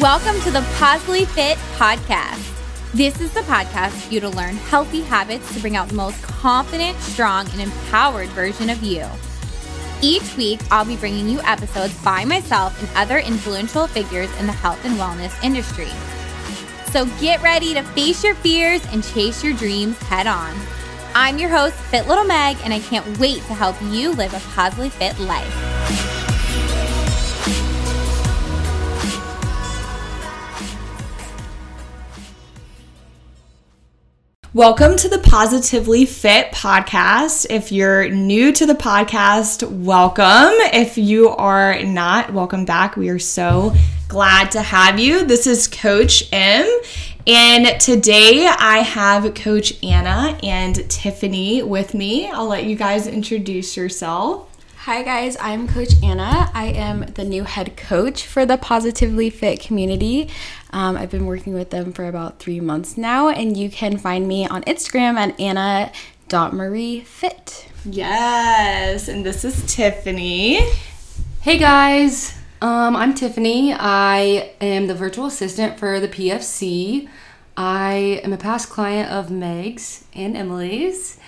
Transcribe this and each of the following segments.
Welcome to the Positively Fit Podcast. This is the podcast for you to learn healthy habits to bring out the most confident, strong, and empowered version of you. Each week, I'll be bringing you episodes by myself and other influential figures in the health and wellness industry. So get ready to face your fears and chase your dreams head on. I'm your host, Fit Little Meg, and I can't wait to help you live a positively fit life. Welcome to the Positively Fit podcast. If you're new to the podcast, welcome. If you are not, welcome back. We are so glad to have you. This is Coach Em, and today I have Coach Anna and Tiffany with me. I'll let you guys introduce yourself. Hi, guys. I'm Coach Anna. I am the new head coach for the Positively Fit community. Um, I've been working with them for about three months now, and you can find me on Instagram at anna.mariefit. Yes, and this is Tiffany. Hey guys, um, I'm Tiffany. I am the virtual assistant for the PFC. I am a past client of Meg's and Emily's.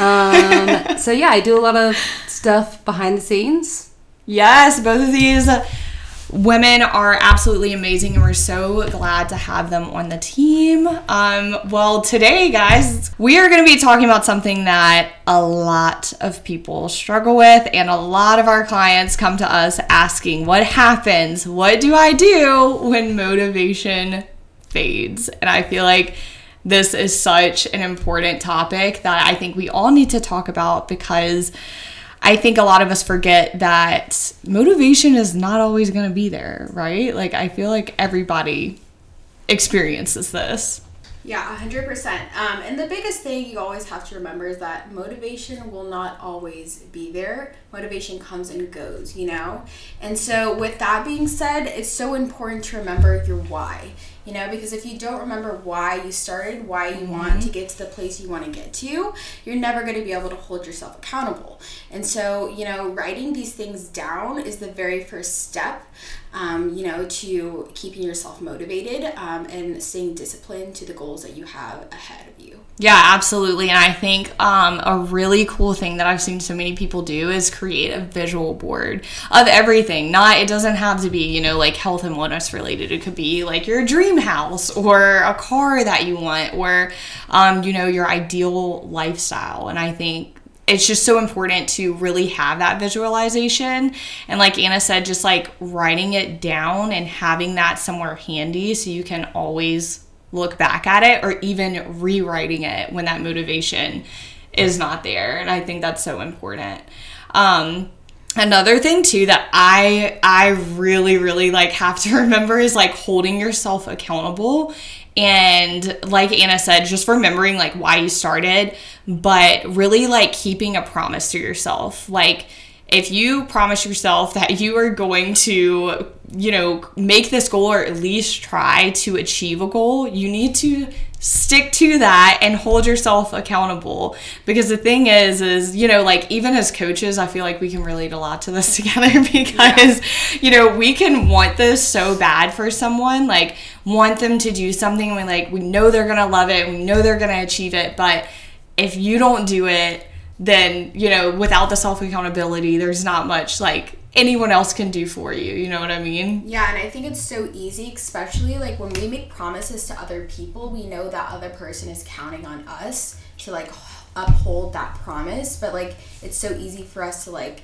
Um, so yeah, I do a lot of stuff behind the scenes. Yes, both of these women are absolutely amazing and we're so glad to have them on the team. Um, well, today, guys, we are going to be talking about something that a lot of people struggle with, and a lot of our clients come to us asking, What happens? What do I do when motivation fades? And I feel like this is such an important topic that I think we all need to talk about because I think a lot of us forget that motivation is not always going to be there, right? Like, I feel like everybody experiences this. Yeah, 100%. Um, and the biggest thing you always have to remember is that motivation will not always be there. Motivation comes and goes, you know? And so, with that being said, it's so important to remember your why you know because if you don't remember why you started why you mm-hmm. want to get to the place you want to get to you're never going to be able to hold yourself accountable and so you know writing these things down is the very first step um, you know to keeping yourself motivated um, and staying disciplined to the goals that you have ahead of you yeah, absolutely. And I think um, a really cool thing that I've seen so many people do is create a visual board of everything. Not, it doesn't have to be, you know, like health and wellness related. It could be like your dream house or a car that you want or, um, you know, your ideal lifestyle. And I think it's just so important to really have that visualization. And like Anna said, just like writing it down and having that somewhere handy so you can always look back at it or even rewriting it when that motivation is not there. And I think that's so important. Um, another thing too that i i really really like have to remember is like holding yourself accountable and like anna said just remembering like why you started but really like keeping a promise to yourself. Like if you promise yourself that you are going to, you know, make this goal or at least try to achieve a goal, you need to stick to that and hold yourself accountable because the thing is is you know like even as coaches i feel like we can relate a lot to this together because yeah. you know we can want this so bad for someone like want them to do something we like we know they're gonna love it we know they're gonna achieve it but if you don't do it then you know without the self accountability there's not much like anyone else can do for you you know what i mean yeah and i think it's so easy especially like when we make promises to other people we know that other person is counting on us to like uphold that promise but like it's so easy for us to like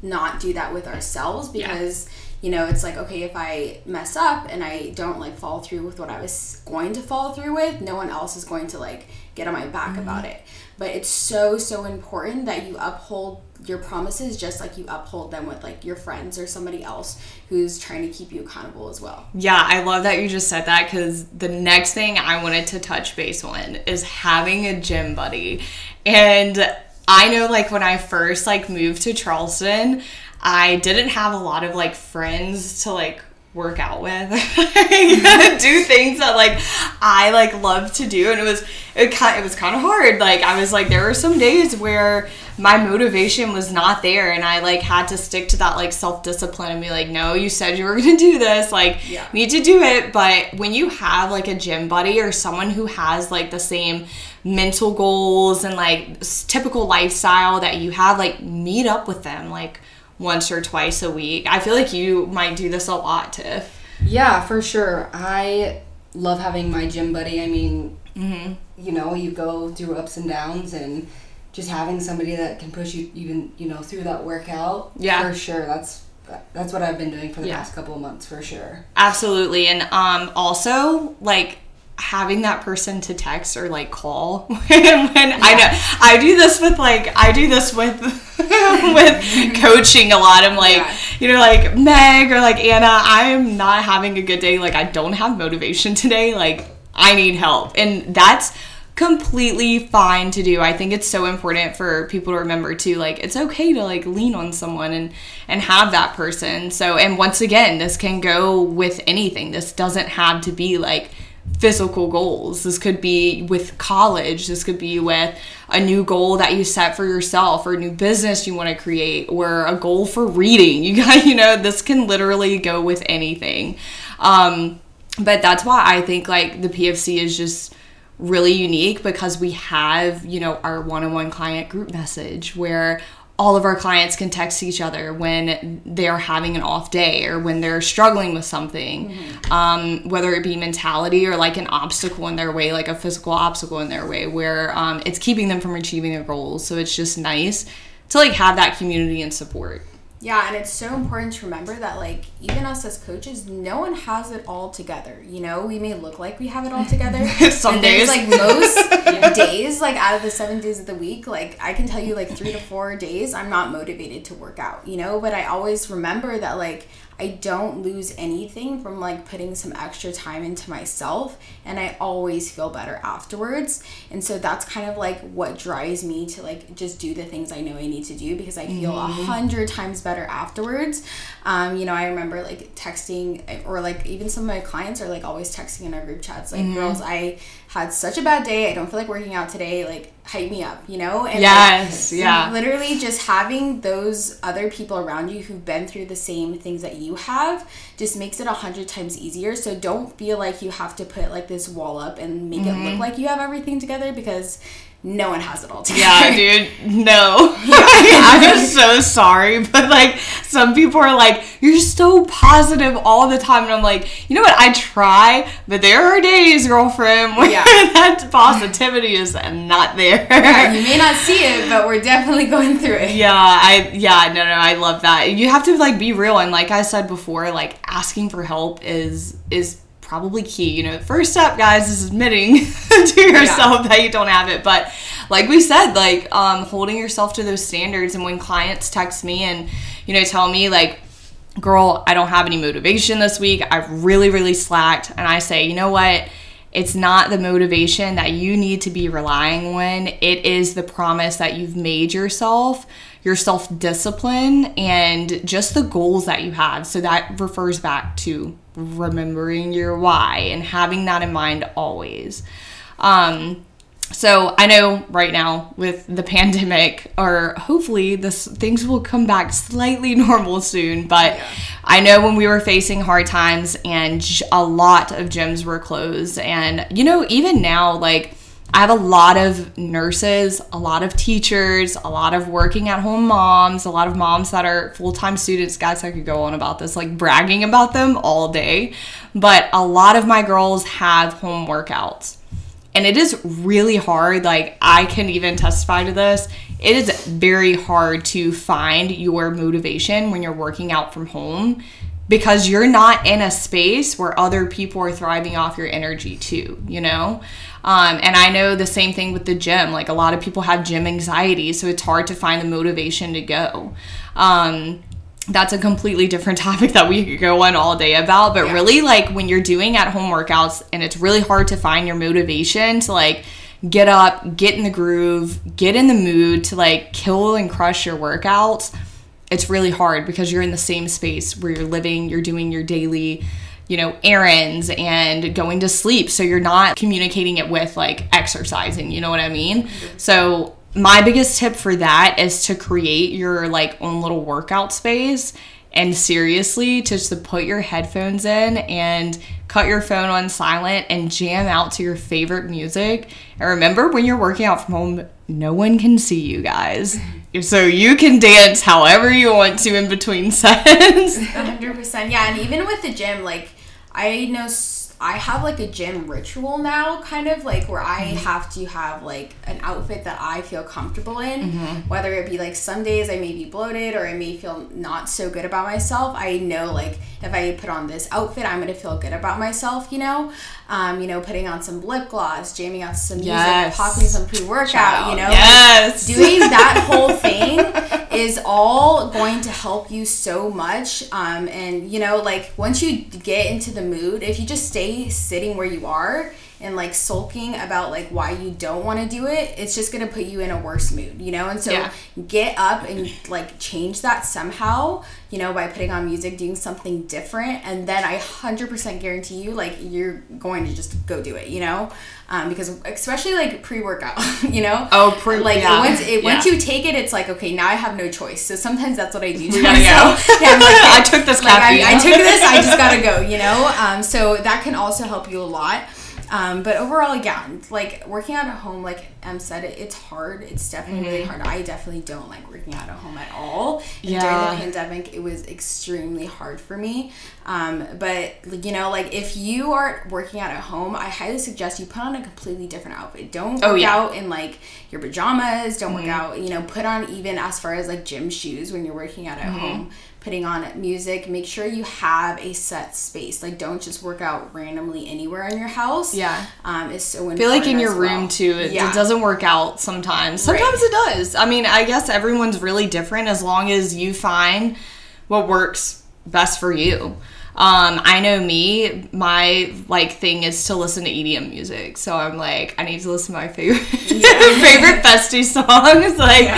not do that with ourselves because yeah. you know it's like okay if i mess up and i don't like follow through with what i was going to follow through with no one else is going to like get on my back mm-hmm. about it but it's so so important that you uphold your promises just like you uphold them with like your friends or somebody else who's trying to keep you accountable as well. Yeah, I love that you just said that cuz the next thing I wanted to touch base on is having a gym buddy. And I know like when I first like moved to Charleston, I didn't have a lot of like friends to like work out with. do things that like I like love to do and it was it kind it was kind of hard. Like I was like there were some days where my motivation was not there and I like had to stick to that like self-discipline and be like no you said you were going to do this like Yeah. need to do it but when you have like a gym buddy or someone who has like the same mental goals and like typical lifestyle that you have like meet up with them like once or twice a week i feel like you might do this a lot tiff Yeah, for sure. I love having my gym buddy. I mean, you know, you go through ups and downs, and just having somebody that can push you even, you know, through that workout. Yeah. for sure. That's that's what I've been doing for the Yeah. past couple of months, for sure. Absolutely. And um also like having that person to text or like call when, when I know I do this with like I do this with with coaching a lot. I'm like, Yeah. you know, like Meg or like Anna, I'm not having a good day. Like I don't have motivation today. Like I need help. And that's completely fine to do. I think it's so important for people to remember too like it's okay to like lean on someone and and have that person. So and once again, this can go with anything. This doesn't have to be like physical goals. This could be with college. This could be with a new goal that you set for yourself or a new business you want to create or a goal for reading. You got, you know, this can literally go with anything. Um, but that's why I think like the PFC is just really unique because we have, you know, our one-on-one client group message where all of our clients can text each other when they're having an off day or when they're struggling with something, um, whether it be mentality or like an obstacle in their way, like a physical obstacle in their way, where um, it's keeping them from achieving their goals. So it's just nice to like have that community and support. Yeah, and it's so important to remember that, like, even us as coaches, no one has it all together. You know, we may look like we have it all together. Some and there's, days. like, most days, like, out of the seven days of the week, like, I can tell you, like, three to four days, I'm not motivated to work out, you know? But I always remember that, like, I don't lose anything from like putting some extra time into myself and I always feel better afterwards. And so that's kind of like what drives me to like just do the things I know I need to do because I feel a hundred times better afterwards. Um, you know, I remember like texting or like even some of my clients are like always texting in our group chats like girls, I had such a bad day. I don't feel like working out today. Like hype me up, you know? And like, Yes, yeah. literally just having those other people around you who've been through the same things that you have just makes it a hundred times easier so don't feel like you have to put like this wall up and make it Mm-hmm. look like you have everything together because no one has it all together Yeah, dude, no. I'm so sorry, but like some people are like, you're so positive all the time, and I'm like, you know what? I try, but there are days, girlfriend, where Yeah. that positivity is not there. Yeah, you may not see it but we're definitely going through it Yeah, I yeah, no no, I love that. You have to like be real and like I said before, like asking for help is is probably key. You know, first step guys is admitting to yourself that you don't have it. But like we said, like um holding yourself to those standards and when clients text me and you know tell me like girl, I don't have any motivation this week. I've really, really slacked. And I say, you know what? It's not the motivation that you need to be relying on. It is the promise that you've made yourself, your self discipline, and just the goals that you have. So that refers back to remembering your why and having that in mind always. Um, so I know right now with the pandemic, or hopefully this things will come back slightly normal soon. But I know when we were facing hard times and a lot of gyms were closed, and you know even now like. I have a lot of nurses, a lot of teachers, a lot of working at home moms, a lot of moms that are full time students. Guys, I could go on about this, like bragging about them all day. But a lot of my girls have home workouts and it is really hard like i can even testify to this it is very hard to find your motivation when you're working out from home because you're not in a space where other people are thriving off your energy too you know? Um, and i know the same thing with the gym. Like a lot of people have gym anxiety so it's hard to find the motivation to go. Um, that's a completely different topic that we could go on all day about but really like when you're doing at home workouts and it's really hard to find your motivation to like get up get in the groove get in the mood to like kill and crush your workouts it's really hard because you're in the same space where you're living, you're doing your daily you know, errands and going to sleep. So you're not communicating it with like exercising, you know what I mean? So my biggest tip for that is to create your like own little workout space and seriously just to put your headphones in and cut your phone on silent and jam out to your favorite music. And remember when you're working out from home, no one can see you guys. So you can dance however you want to in between sets. 100%. Yeah, and even with the gym like I know s- I have like a gym ritual now, kind of like where I have to have like an outfit that I feel comfortable in. Whether it be like some days I may be bloated or I may feel not so good about myself. I know like if I put on this outfit, I'm gonna feel good about myself. You know, um, you know, putting on some lip gloss, jamming out some music, Yes. popping some pre workout. You know, Yes. doing that whole thing is all going to help you so much um, and you know like once you get into the mood if you just stay sitting where you are and like sulking about like why you don't want to do it it's just going to put you in a worse mood you know and so Yeah. get up and like change that somehow you know by putting on music doing something different and then i 100% guarantee you like you're going to just go do it you know um, because especially like pre-workout you know Oh, pre- like yeah. once it, once Yeah. you take it, it's like okay, now I have no choice. So sometimes that's what I do. To gotta myself. go. Yeah, like, I took this like, I. I took this. I just gotta go. You know. Um, so that can also help you a lot. Um, but overall, yeah, like working out at home, like Em said, it, it's hard. It's definitely really Mm-hmm. hard. I definitely don't like working out at home at all. And Yeah. during the pandemic, it was extremely hard for me. Um, but you know, like if you are working out at home, I highly suggest you put on a completely different outfit. Don't work Oh, yeah. out in like your pajamas. Don't work Mm-hmm. out. You know, put on even as far as like gym shoes when you're working out at Mm-hmm. home. Putting on music. Make sure you have a set space. Like, don't just work out randomly anywhere in your house. Yeah. um, is so important. I feel like in your as room too, it, Yeah. it doesn't work out sometimes. Sometimes it does. I mean, I guess everyone's really different as long as you find what works best for you. Um, I know me, my like thing is to listen to EDM music. So I'm like, I need to listen to my favorite favorite bestie songs, like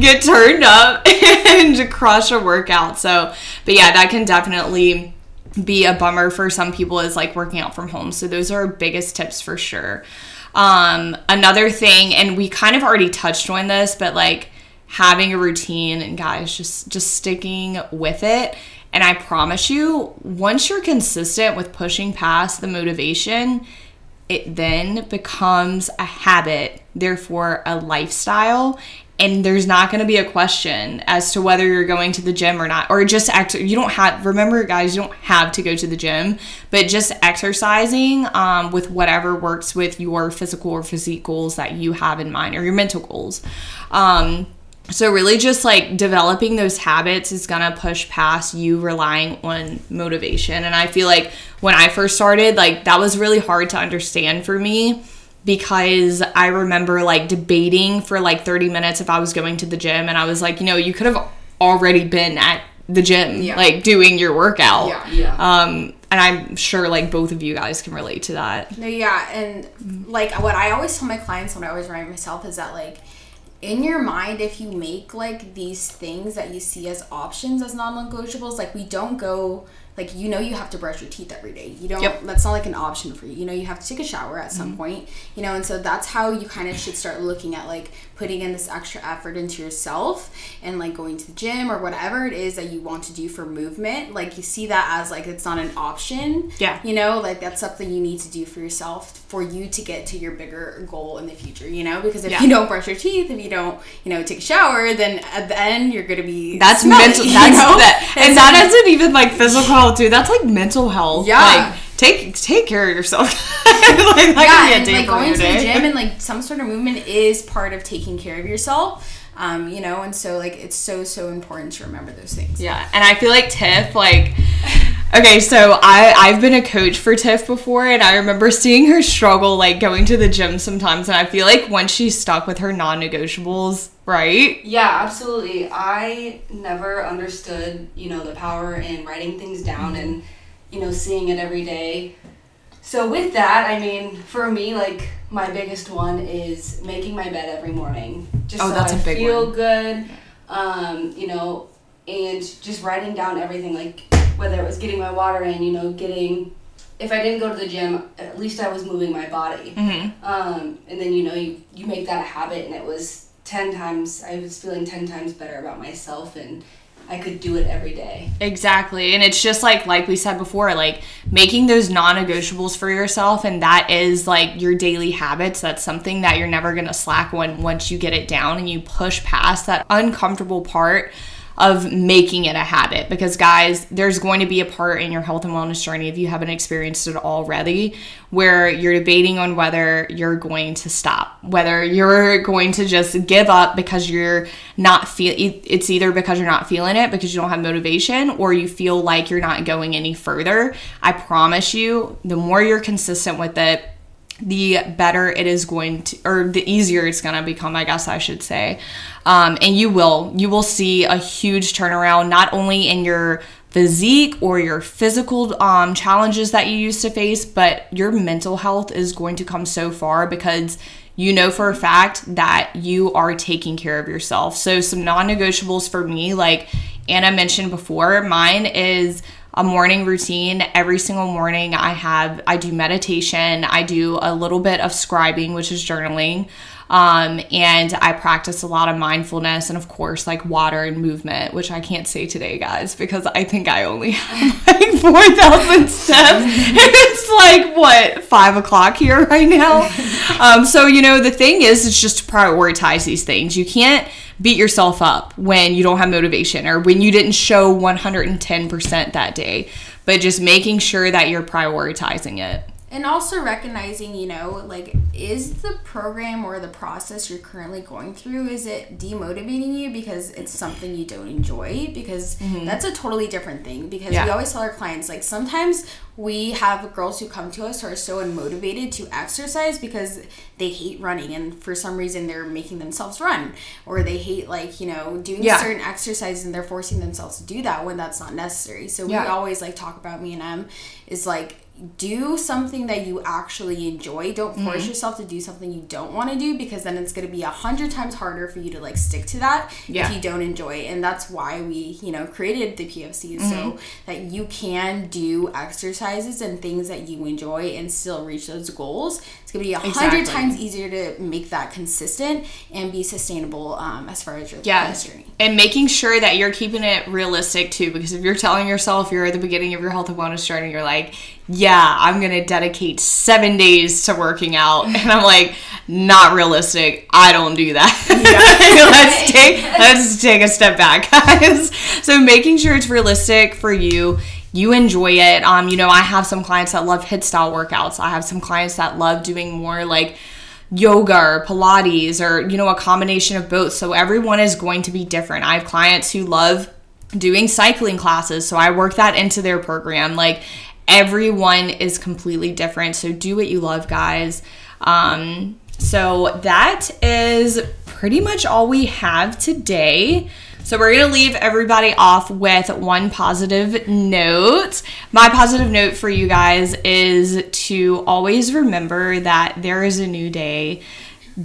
get turned up and crush a workout. So, but yeah, that can definitely be a bummer for some people is like working out from home. So those are our biggest tips for sure. Um, another thing, and we kind of already touched on this, but like having a routine and guys just just sticking with it. And I promise you, once you're consistent with pushing past the motivation, it then becomes a habit, therefore a lifestyle. And there's not going to be a question as to whether you're going to the gym or not, or just act. You don't have. Remember, guys, you don't have to go to the gym, but just exercising um, with whatever works with your physical or physique goals that you have in mind, or your mental goals. Um, so really just like developing those habits is going to push past you relying on motivation. And I feel like when I first started, like that was really hard to understand for me because I remember like debating for like 30 minutes if I was going to the gym and I was like, you know, you could have already been at the gym Yeah. like doing your workout. Yeah. Yeah. Um and I'm sure like both of you guys can relate to that. No, yeah, and like what I always tell my clients, when I always remind myself is that like in your mind, if you make like these things that you see as options as non-negotiables, like we don't go like you know you have to brush your teeth every day. You don't. Yep. Mm-hmm. That's not like an option for you. You know you have to take a shower at some point. You know, and so that's how you kind of should start looking at like putting in this extra effort into yourself and like going to the gym or whatever it is that you want to do for movement. Like you see that as like it's not an option. Yeah. You know, like that's something you need to do for yourself for you to get to your bigger goal in the future, you know? Because if Yeah. you don't brush your teeth, if you don't, you know, take a shower, then at the end you're gonna be That's smelly, mental. you know? that, and so- that isn't even like physical too. That's like mental health. Yeah. like take take care of yourself. like, that yeah, and be a like going to the gym and like some sort of movement is part of taking care of yourself. Um, you know, and so like it's so so important to remember those things. Yeah, and I feel like Tiff, like, okay, so I I've been a coach for Tiff before, and I remember seeing her struggle, like going to the gym sometimes, and I feel like once she's stuck with her non-negotiables, right? Yeah, absolutely. I never understood, you know, the power in writing things down and, you know, seeing it every day. So with that, I mean, for me, like my biggest one is making my bed every morning, just Oh, so that's I a big feel one. good. Um, you know, and just writing down everything, like whether it was getting my water in, you know, getting. If I didn't go to the gym, at least I was moving my body. Mm-hmm. Um, and then you know you, you make that a habit, and it was ten times. I was feeling ten times better about myself, and I could do it every day. Exactly. And it's just like like we said before, like making those non-negotiables for yourself and that is like your daily habits. That's something that you're never going to slack when once you get it down and you push past that uncomfortable part of making it a habit because guys there's going to be a part in your health and wellness journey if you haven't experienced it already where you're debating on whether you're going to stop whether you're going to just give up because you're not feel it's either because you're not feeling it because you don't have motivation or you feel like you're not going any further. I promise you the more you're consistent with it the better it is going to or the easier it's going to become i guess i should say. Um, and you will you will see a huge turnaround not only in your physique or your physical um, challenges that you used to face but your mental health is going to come so far because you know for a fact that you are taking care of yourself. So some non-negotiables for me like anna mentioned before mine is a morning routine every single morning i have i do meditation i do a little bit of scribing which is journaling um, and I practice a lot of mindfulness and, of course, like water and movement, which I can't say today, guys, because I think I only have like 4,000 steps. it's like, what, five o'clock here right now? Um, so, you know, the thing is, it's just to prioritize these things. You can't beat yourself up when you don't have motivation or when you didn't show 110% that day, but just making sure that you're prioritizing it and also recognizing you know like is the program or the process you're currently going through is it demotivating you because it's something you don't enjoy because mm-hmm. that's a totally different thing because yeah. we always tell our clients like sometimes we have girls who come to us who are so unmotivated to exercise because they hate running and for some reason they're making themselves run or they hate like you know doing yeah. certain exercises and they're forcing themselves to do that when that's not necessary so yeah. we always like talk about me and em is like do something that you actually enjoy. Don't force mm-hmm. yourself to do something you don't want to do because then it's going to be a hundred times harder for you to like stick to that yeah. if you don't enjoy. It. And that's why we, you know, created the PFC mm-hmm. so that you can do exercises and things that you enjoy and still reach those goals. It's going to be a hundred exactly. times easier to make that consistent and be sustainable um, as far as your yes. journey. And making sure that you're keeping it realistic too, because if you're telling yourself you're at the beginning of your health and wellness journey, you're like, yeah, I'm gonna dedicate seven days to working out, and I'm like, not realistic. I don't do that. Yeah. let's take let's take a step back, guys. So making sure it's realistic for you. You enjoy it. Um, you know, I have some clients that love HIIT style workouts. I have some clients that love doing more like yoga or Pilates or, you know, a combination of both. So everyone is going to be different. I have clients who love doing cycling classes. So I work that into their program. Like everyone is completely different. So do what you love, guys. Um, so that is pretty much all we have today. So we're going to leave everybody off with one positive note. My positive note for you guys is to always remember that there is a new day.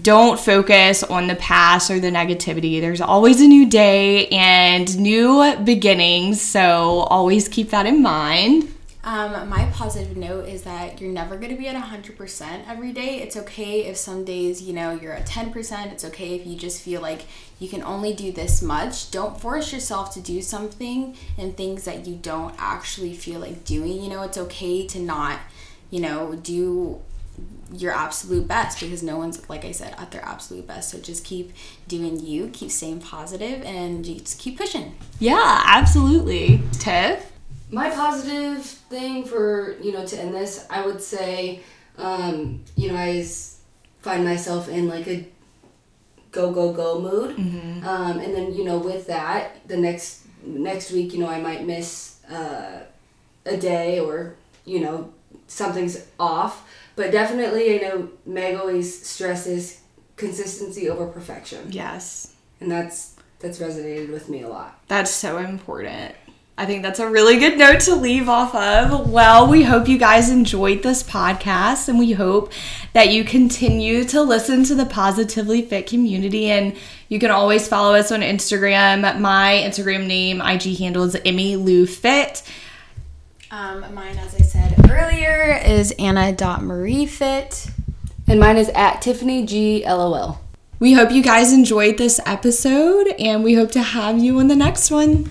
Don't focus on the past or the negativity. There's always a new day and new beginnings. So always keep that in mind. Um, my positive note is that you're never going to be at 100% every day. It's okay if some days, you know, you're at 10%. It's okay if you just feel like you can only do this much. Don't force yourself to do something and things that you don't actually feel like doing. You know, it's okay to not, you know, do your absolute best because no one's like I said at their absolute best. So just keep doing you, keep staying positive and just keep pushing. Yeah, absolutely. Tiff? My positive thing for you know to end this, I would say, um, you know, I find myself in like a go go go mood, mm-hmm. um, and then you know with that, the next next week, you know, I might miss uh, a day or you know something's off, but definitely, I know Meg always stresses consistency over perfection. Yes, and that's that's resonated with me a lot. That's so important. I think that's a really good note to leave off of. Well, we hope you guys enjoyed this podcast and we hope that you continue to listen to the Positively Fit community. And you can always follow us on Instagram. My Instagram name, IG handle is Emmy Lou Fit. Um, mine, as I said earlier, is Anna.mariefit. And mine is at Tiffany G LOL. We hope you guys enjoyed this episode and we hope to have you on the next one.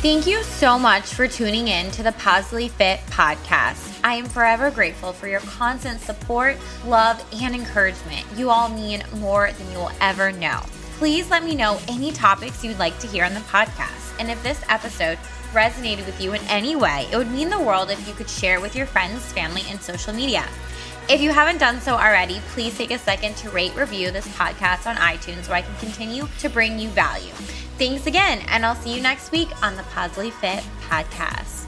Thank you so much for tuning in to the Positively Fit podcast. I am forever grateful for your constant support, love, and encouragement. You all mean more than you will ever know. Please let me know any topics you'd like to hear on the podcast. And if this episode resonated with you in any way, it would mean the world if you could share with your friends, family, and social media. If you haven't done so already, please take a second to rate, review this podcast on iTunes so I can continue to bring you value. Thanks again, and I'll see you next week on the Positively Fit podcast.